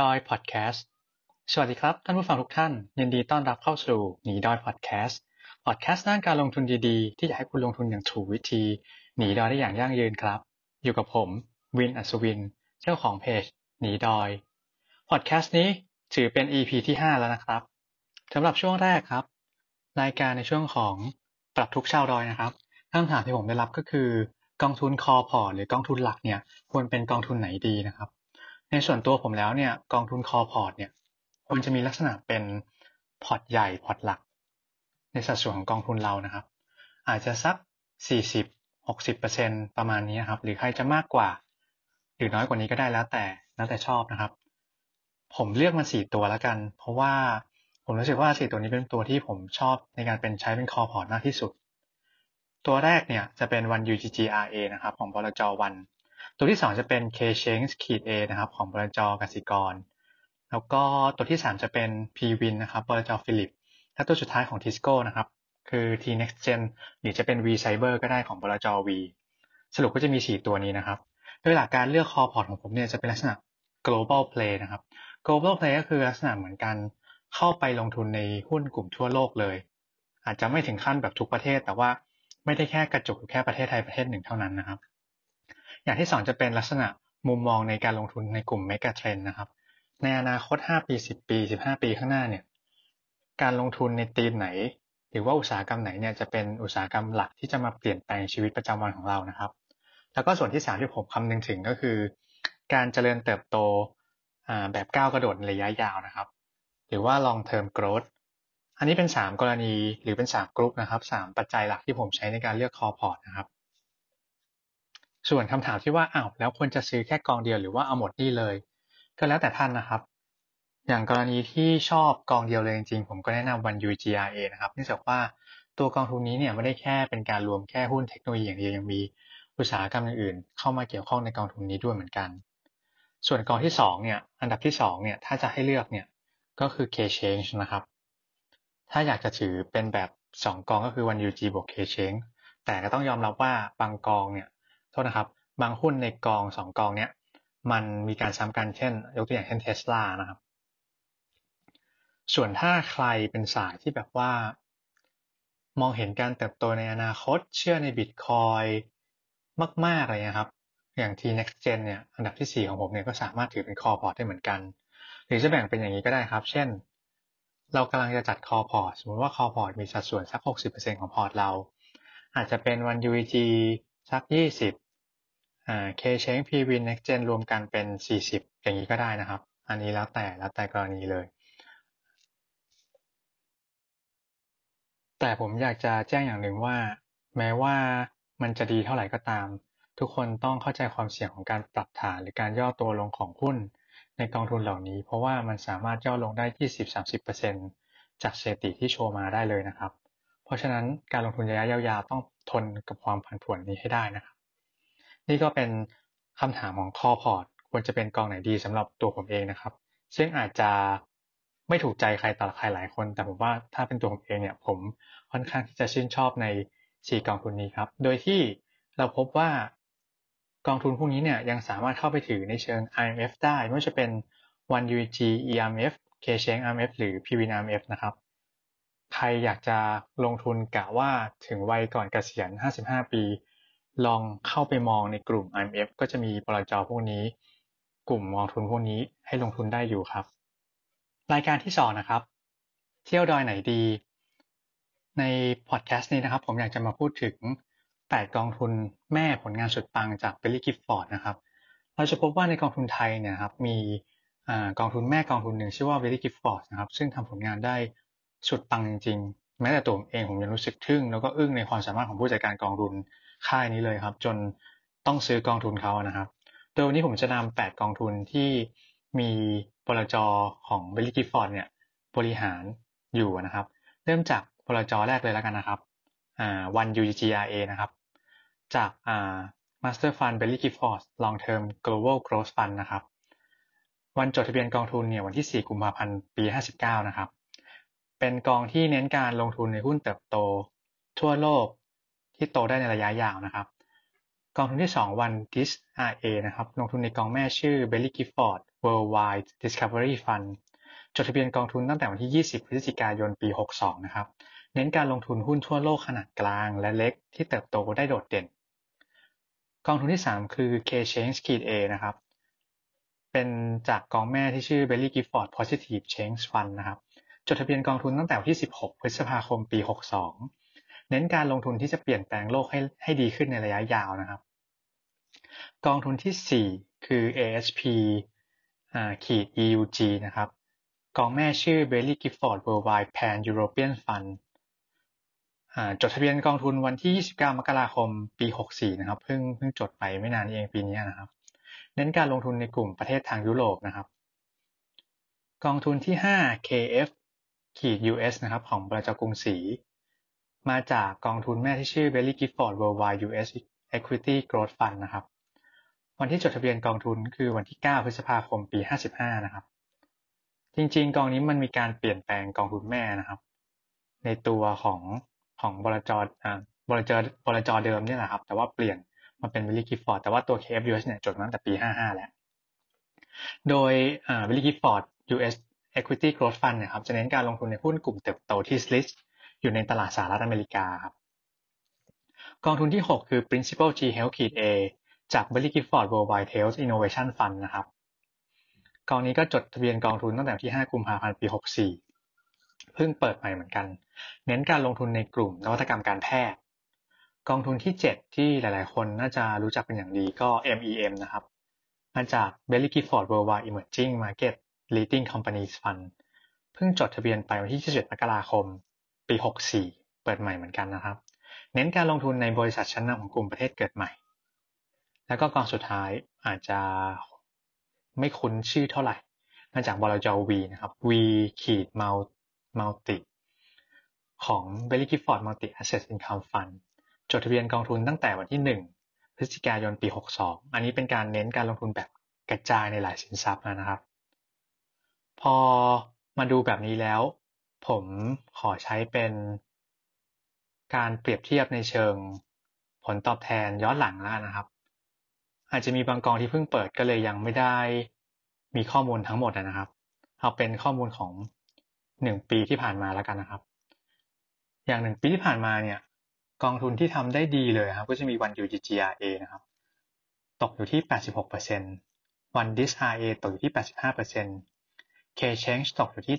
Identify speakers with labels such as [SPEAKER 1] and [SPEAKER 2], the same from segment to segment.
[SPEAKER 1] ดอยพอดแคสต์สวัสดีครับ ท่านผู้ฟังทุกท่าน ยินดีต้อนรับเข้าสู่หนีดอยพอดแคสต์พอดแคสต์ด้านการลงทุนดีๆ ที่จะให้คุณลงทุนอย่างถูกวิธี หนีดอยได้อย่างยั่งยืนครับ อยู่กับผมวินอัศวิน เจ้าของเพจหนีดอยพอดแคสต์นี้ถือเป็น EP ที่ 5 แล้วนะครับสำหรับช่วงแรกครับ รายการในช่วงของปรับทุกข์ชาวดอยนะครับคำถามที่ผมได้รับก็คือกองทุน core port หรือกองทุนหลักเนี่ยควรเป็นกองทุนไหนดีนะครับ ในส่วนตัวผมแล้วเนี่ยกองทุน core port เนี่ยควรจะมีลักษณะเป็นพอร์ตใหญ่พอร์ตหลัก ในสัดส่วนของกองทุนเรานะครับ อาจจะสัก 40 60ประมาณนี้ครับ หรือใครจะมากกว่า หรือน้อยกว่านี้ก็ได้แล้วแต่แล้วแต่ชอบนะครับ ผมเลือกมาสี่ตัวแล้วกัน เพราะว่าผมรู้สึกว่าสี่ตัวนี้เป็นตัวที่ผมชอบในการเป็นใช้เป็น core port มากที่สุด ตัวแรกเนี่ยจะเป็น ONE-UGG-RA นะครับของบลจ ONE ตัวที่สองจะเป็น K-CHANGE ขีด A นะครับ ของบลจกสิกร แล้วก็ตัวที่สามจะเป็น PWIN นะครับบลจฟิลลิปและตัวสุดท้ายของ Tisco นะครับ คือ T-NextGen หรือจะเป็น WE-CYBER ก็ได้ของบลจ V สรุปก็จะมี 4 ตัวนี้นะครับ โดยหลักการเลือก core port ของผมเนี่ยจะเป็นลักษณะ global play นะครับ global play ก็คือลักษณะเหมือนกันเข้าไปลงทุนในหุ้นกลุ่มทั่วโลกเลย อาจจะไม่ถึงขั้นแบบทุกประเทศ แต่ว่าไม่ได้แค่กระจุกแค่ประเทศไทยประเทศหนึ่งเท่านั้นนะครับ อย่างที่สองจะเป็นลักษณะมุมมองในการลงทุนในกลุ่ม mega trend นะครับ ในอนาคต 5 ปี 10 ปี 15 ปีข้างหน้าเนี่ยการลงทุนในธีมไหน หรือว่าอุตสาหกรรมไหนเนี่ยจะเป็นอุตสาหกรรมหลักที่จะมาเปลี่ยนแปลงชีวิตประจำวันของเรานะครับ แล้วก็ส่วนที่สามที่ผมคำนึงถึงก็คือ การเจริญเติบโตแบบก้าวกระโดดระยะยาวนะครับ หรือว่า long term growth อันนี้เป็น 3 กรณีหรือเป็น 3 กลุ่มนะครับ 3 ปัจจัยหลักที่ผมใช้ในการเลือกคอพอร์ตนะครับ ส่วนคำถามที่ว่าอ้าวแล้วควรจะซื้อแค่กองเดียวหรือว่าเอาหมดนี่เลย ก็แล้วแต่ท่านนะครับ อย่างกรณีที่ชอบกองเดียวเลยจริงๆผมก็แนะนำวัน UGRA นะครับเนื่องจากว่าตัวกองทุนนี้เนี่ยไม่ได้แค่เป็นการรวมแค่หุ้นเทคโนโลยีอย่างเดียวยังมีอุตสาหกรรมอื่นๆเข้ามาเกี่ยวข้องในกองทุนนี้ด้วยเหมือนกัน ส่วนกองที่2เนี่ยอันดับที่2เนี่ยถ้าจะให้เลือกเนี่ยก็คือ K Change นะครับ ถ้าอยากจะถือเป็นแบบ 2 กองก็คือ one UG บวก K Change แต่ก็ต้องยอมรับว่าบางกองเนี่ย โทษนะครับ บางหุ้นในกอง2กองเนี้ยมันมีการซ้ำกันเช่น ยกตัวอย่างเช่นเทสลานะครับ ส่วนถ้าใครเป็นสายที่แบบว่า มองเห็นการเติบโตในอนาคตเชื่อในบิตคอยมากๆอะไรเงี้ยครับ อย่าง T-NextGen เนี่ยอันดับที่ 4 ของผมเนี่ยก็สามารถถือเป็น core port ได้เหมือนกัน หรือจะแบ่งเป็นอย่างนี้ก็ได้ครับ เช่น เรากำลังจะจัด core port สมมติว่า core port มีสัดส่วนสัก 60%ของพอร์ตเรา อาจจะเป็นวัน UEG สัก20อ่า K Change P Win Next Gen รวมกันเป็น40อย่างนี้ก็ได้นะครับ อันนี้แล้วแต่แล้วแต่กรณีเลย แต่ผมอยากจะแจ้งอย่างหนึ่งว่า แม้ว่ามันจะดีเท่าไหร่ก็ตาม ทุกคนต้องเข้าใจความเสี่ยงของการปรับฐานหรือการย่อตัวลงของหุ้นในกองทุนเหล่านี้ เพราะว่ามันสามารถย่อลงได้ 20-30%จากสถิติที่โชว์มาได้เลยนะครับ ราะฉะนั้นการลงทุนระยะยาวๆต้องทนกับความผันผวนนี้ให้ได้นะครับ นี่ก็เป็นคำถามของคอพอร์ตควรจะเป็นกองไหนดีสำหรับตัวผมเองนะครับ ซึ่งอาจจะไม่ถูกใจใครต่อใครหลายคน แต่ผมว่าถ้าเป็นตัวผมเองเนี่ยผมค่อนข้างที่จะชื่นชอบในสี่กองทุนนี้ครับ โดยที่เราพบว่ากองทุนพวกนี้เนี่ยยังสามารถเข้าไปถือในเชิง IMF ได้ไม่ว่าจะเป็น One UG EMF K Change IMF หรือ PWin IMF นะครับ ใครอยากจะลงทุนกะว่าถึงวัยก่อนเกษียณ 55 ปี ลองเข้าไปมองในกลุ่ม IMF ก็จะมีบลจพวกนี้ กลุ่มกองทุนพวกนี้ให้ลงทุนได้อยู่ครับ รายการที่สองนะครับ เที่ยวดอยไหนดี ในพอดแคสต์นี้นะครับ ผมอยากจะมาพูดถึง 8 กองทุนแม่ผลงานสุดปังจาก Baillie Gifford นะครับ เราจะพบว่าในกองทุนไทยเนี่ยครับมีกองทุนแม่กองทุนหนึ่งชื่อว่า Baillie Gifford นะครับซึ่งทำผลงานได้ สุดปังจริงๆ แม้แต่ตัวเองผมยังรู้สึกทึ่ง แล้วก็อึ้งในความสามารถของผู้จัดการกองทุนค่ายนี้เลยครับ จนต้องซื้อกองทุนเขานะครับ โดยวันนี้ผมจะนำ8กองทุนที่มีบลจของ Baillie Gifford เนี่ยบริหารอยู่นะครับ เริ่มจากบลจแรกเลยแล้วกันนะครับอ่า ONE-UGG-RA นะครับ จากอ่า Master Fund Baillie Gifford Long Term Global Growth Fund นะครับ วันจดทะเบียนกองทุนเนี่ยวันที่ 4 กุมภาพันธ์ ปี 59 นะครับ เป็นกองที่เน้นการลงทุนในหุ้นเติบโต ทั่วโลกที่โตได้ในระยะยาวนะครับ กองทุนที่ 2 วันดิส RA นะครับ ลงทุนในกองแม่ชื่อ Belly Gifford Worldwide Discovery Fund จดทะเบียนกองทุนตั้งแต่วันที่ 20 พฤศจิกายน ปี 62 นะครับ เน้นการลงทุนหุ้นทั่วโลกขนาดกลางและเล็กที่เติบโตได้โดดเด่น กองทุนที่ 3 คือ K-Change A นะครับ เป็นจากกองแม่ที่ชื่อ Belly Gifford Positive Change Fund นะครับ จดทะเบียนกองทุนตั้งแต่วันที่ 16 พฤษภาคม ปี 62 เน้นการลงทุนที่จะเปลี่ยนแปลงโลกให้ให้ดีขึ้นในระยะยาวนะครับ กองทุนที่ 4 คือ ASP ขีด EUG นะครับ กองแม่ชื่อ Belly Gifford Worldwide Pan European Fund จดทะเบียนกองทุนวันที่ 29 มกราคม ปี 64 นะครับ เพิ่งเพิ่งจดไปไม่นานเองปีนี้นะครับ เน้นการลงทุนในกลุ่มประเทศทางยุโรปนะครับ กองทุนที่ 5 KF ขีด US นะครับของบริษัทกรุงศรีมาจากกองทุนแม่ที่ชื่อ Belly Gifford Worldwide US Equity Growth Fund นะครับ วันที่จดทะเบียนกองทุนคือวันที่ 9 พฤษภาคมปี 55 นะครับ จริงๆ กองนี้มันมีการเปลี่ยนแปลงกองทุนแม่นะครับ ในตัวของของบริจอ่าบริจบริจเดิมเนี่ยแหละครับ แต่ว่าเปลี่ยนมาเป็นวิลลี่กิฟฟอร์ดแต่ว่าตัว KFUS เนี่ยจดมาตั้งแต่ปี 55 แล้ว โดยวิลลี่กิฟฟอร์ด US Equity Growth Fund นะครับจะเน้นการลงทุนในหุ้นกลุ่มเติบโตที่ list อยู่ในตลาดสหรัฐอเมริกาครับกองทุนที่ 6 คือ Principal G Health A จาก b e l l y Gifford Worldwide Health Innovation Fund นะครับกองนี้ก็จดทะเบียนกองทุนตั้งแต่ที่ 5 กุมภาพันธ์ปี 64 เพิ่งเปิดใหม่เหมือนกัน เน้นการลงทุนในกลุ่มนวัตกรรมการแพทย์ กองทุนที่ 7 ที่หลายๆ คนน่าจะรู้จักเป็นอย่างดีก็ MEM นะครับ มาจาก b e l l y Gifford Worldwide Emerging Market Leading Companies Fund เพิ่งจดทะเบียนไปวันที่ 27 มกราคม ปี 64 เปิดใหม่เหมือนกันนะครับ เน้นการลงทุนในบริษัทชั้นนำของกลุ่มประเทศเกิดใหม่ แล้วก็กองสุดท้ายอาจจะไม่คุ้นชื่อเท่าไหร่มาจากบลจ V นะครับ V ขีด Multi ของ b e l l y Gifford Multi Asset Income Fund จดทะเบียนกองทุนตั้งแต่วันที่ 1 พฤศจิกายนปี 62 อันนี้เป็นการเน้นการลงทุนแบบกระจายในหลายสินทรัพย์นะครับ พอมาดูแบบนี้แล้ว ผมขอใช้เป็นการเปรียบเทียบในเชิงผลตอบแทนย้อนหลังแล้วนะครับ อาจจะมีบางกองที่เพิ่งเปิดก็เลยยังไม่ได้มีข้อมูลทั้งหมดนะครับ เอาเป็นข้อมูลของหนึ่งปีที่ผ่านมาแล้วกันนะครับ อย่างหนึ่งปีที่ผ่านมาเนี่ย กองทุนที่ทำได้ดีเลยครับ ก็จะมีวัน UGGRA นะครับ ตกอยู่ที่ 86%วัน DISRA ตกอยู่ที่ 85% K-Change ตกอยู่ที่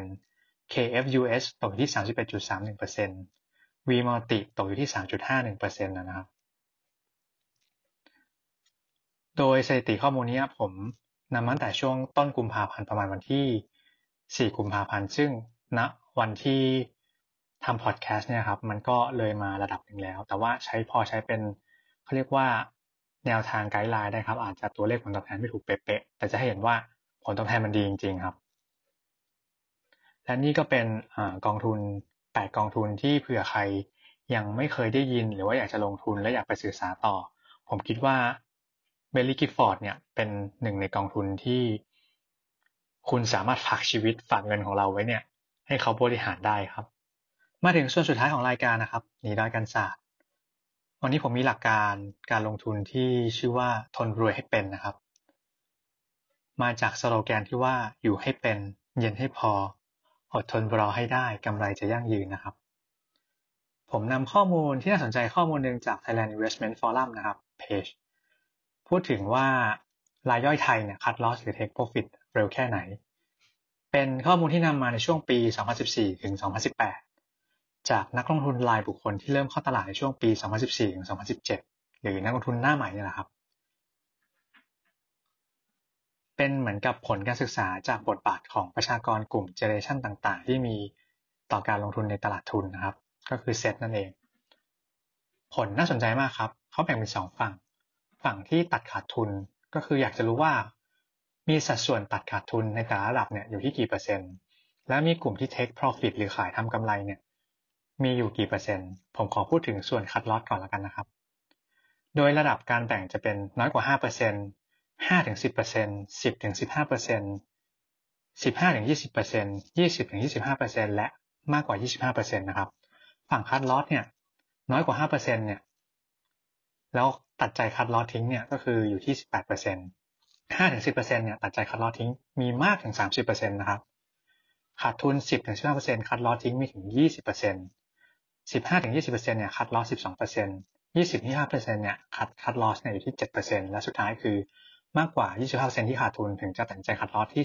[SPEAKER 1] 76% KFUS ตกอยู่ที่ 31.31% V Multi ตกอยู่ที่ 3.51%นะครับ โดยสถิติข้อมูลนี้ผมนำมาตั้งแต่ช่วงต้นกุมภาพันธ์ประมาณวันที่ 4 กุมภาพันธ์ ซึ่งณวันที่ทำพอดแคสต์เนี่ยครับ มันก็เลยมาระดับหนึ่งแล้ว แต่ว่าใช้พอใช้เป็นเขาเรียกว่าแนวทาง guideline ได้ครับ อาจจะตัวเลขผลตอบแทนไม่ถูกเป๊ะๆแต่จะให้เห็นว่า ผลตอบแทนมันดีจริง ๆ ครับ และนี่ก็เป็นอกองทุน 8 กองทุนที่เผื่อใครยังไม่เคยได้ยินหรือว่าอยากจะลงทุนและอยากไปศึกษาต่อ ผมคิดว่า Baillie Gifford เนี่ยเป็นหนึ่งในกองทุนที่คุณสามารถฝากชีวิตฝากเงินของเราไว้เนี่ย ให้เขาบริหารได้ครับ มาถึงส่วนสุดท้ายของรายการนะครับหนีด้อยกันศาสตร์วันนี้ผมมีหลักการการลงทุนที่ชื่อว่าทนรวยให้เป็นนะครับ มาจากสโลแกนที่ว่าอยู่ให้เป็น เย็นให้พอ อดทนรอให้ได้กำไรจะยั่งยืนนะครับ ผมนำข้อมูลที่น่าสนใจข้อมูลหนึ่งจาก Thailand Investment Forum นะครับเพจพูดถึงว่ารายย่อยไทยเนี่ยคัดลอสหรือ take profit เร็วแค่ไหน เป็นข้อมูลที่นำมาในช่วงปี 2014 ถึง 2018 จากนักลงทุนรายบุคคลที่เริ่มเข้าตลาดในช่วงปี 2014 ถึง 2017 หรือนักลงทุนหน้าใหม่นี่แหละครับ เป็นเหมือนกับผลการศึกษาจากบทบาทของประชากรกลุ่มเจเนเรชันต่างๆ ที่มีต่อการลงทุนในตลาดทุนนะครับ ก็คือเซตนั่นเอง ผลน่าสนใจมากครับ เขาแบ่งเป็นสองฝั่ง ฝั่งที่ตัดขาดทุนก็คืออยากจะรู้ว่า มีสัดส่วนตัดขาดทุนในแต่ละระดับเนี่ยอยู่ที่กี่เปอร์เซ็นต์ และมีกลุ่มที่ take profit หรือขายทำกำไรเนี่ยมีอยู่กี่เปอร์เซ็นต์ ผมขอพูดถึงส่วนคัดลอตก่อนแล้วกันนะครับ โดยระดับการแบ่งจะเป็นน้อยกว่า 5% 5ถึง10% 10ถึง15% 15ถึง20% 20ถึง25%และมากกว่า 25%นะครับ ฝั่ง cut loss เนี่ยน้อยกว่า 5%เนี่ยแล้วตัดใจ cut loss ทิ้งเนี่ยก็คืออยู่ที่ 18%เปอร์เซ็นต์ห้าถึงสิบเนี่ยตัดใจ cut loss ทิ้งมีมากถึงสามสิบเปอร์เซ็นต์นะครับขาดทุนสิบถึงสิบห้าเปอร์เซ็นต์ cut loss ทิ้งมีถึงยี่สิบเปอร์เซ็นต์สิบห้าถึงยี่สิบเนี่ย cut loss สิบสองเปอร์เนี่ย cut cut loss เนี่ยอยู่ที่เจ็ดเปอร์เซ็นต์และสุดท้ายคือ มากกว่า 25%ที่ขาดทุนถึงจะตัดใจ cut loss ที่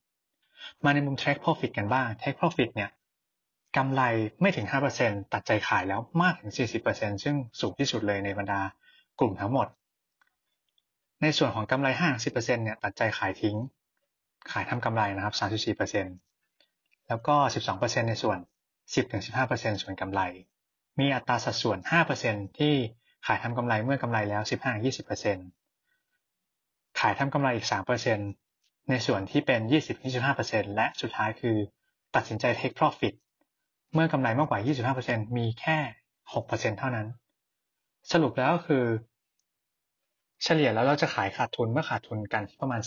[SPEAKER 1] 13%มาในมุม Take Profit กันบ้าง Take Profit เนี่ยกำไรไม่ถึง 5%ตัดใจขายแล้วมากถึง 40%ซึ่งสูงที่สุดเลยในบรรดากลุ่มทั้งหมด ในส่วนของกำไร 50%เนี่ยตัดใจขายทิ้ง ขายทำกำไรนะครับ 34%แล้วก็ 12%ในส่วน 10-15%ส่วนกำไร มีอัตราสัดส่วน 5%ที่ขายทำกำไรเมื่อกำไรแล้ว 15-20% ขายทำกำไรอีกสามเปอร์เซ็นในส่วนที่เป็นยี่สิบยี่สิบห้าเปอร์เซ็นและสุดท้ายคือตัดสินใจ take profit เมื่อกำไรมากกว่ายี่สิบห้าเปอร์เซ็นมีแค่หกเปอร์เซ็นเท่านั้น สรุปแล้วคือ เฉลี่ยแล้วเราจะขายขาดทุนเมื่อขาดทุนกันที่ประมาณ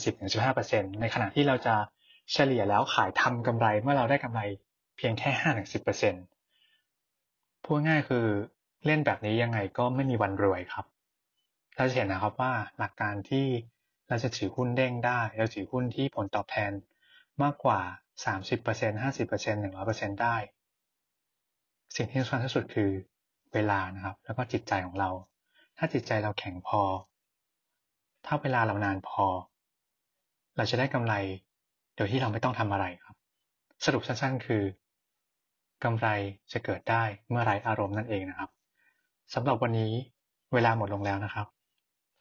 [SPEAKER 1] 10-15%ในขณะที่เราจะเฉลี่ยแล้วขายทำกำไรเมื่อเราได้กำไรเพียงแค่ 5-10%พูดง่ายคือเล่นแบบนี้ยังไงก็ไม่มีวันรวยครับเราจะเห็นนะครับว่าหลักการที่ เราจะถือหุ้นเด้งได้ เราถือหุ้นที่ผลตอบแทนมากกว่า 30% 50% 100%ได้ สิ่งที่สำคัญที่สุดคือเวลานะครับ แล้วก็จิตใจของเรา ถ้าจิตใจเราแข็งพอ ถ้าเวลาเรานานพอ เราจะได้กำไรโดยที่เราไม่ต้องทำอะไรครับ สรุปสั้นๆ คือกำไรจะเกิดได้เมื่อไรอารมณ์นั่นเองนะครับสำหรับวันนี้เวลาหมดลงแล้วนะครับ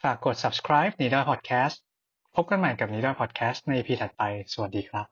[SPEAKER 1] ฝากกด subscribe นีดอ podcast พบกันใหม่กับนีดอ podcast ใน EP ถัดไป สวัสดีครับ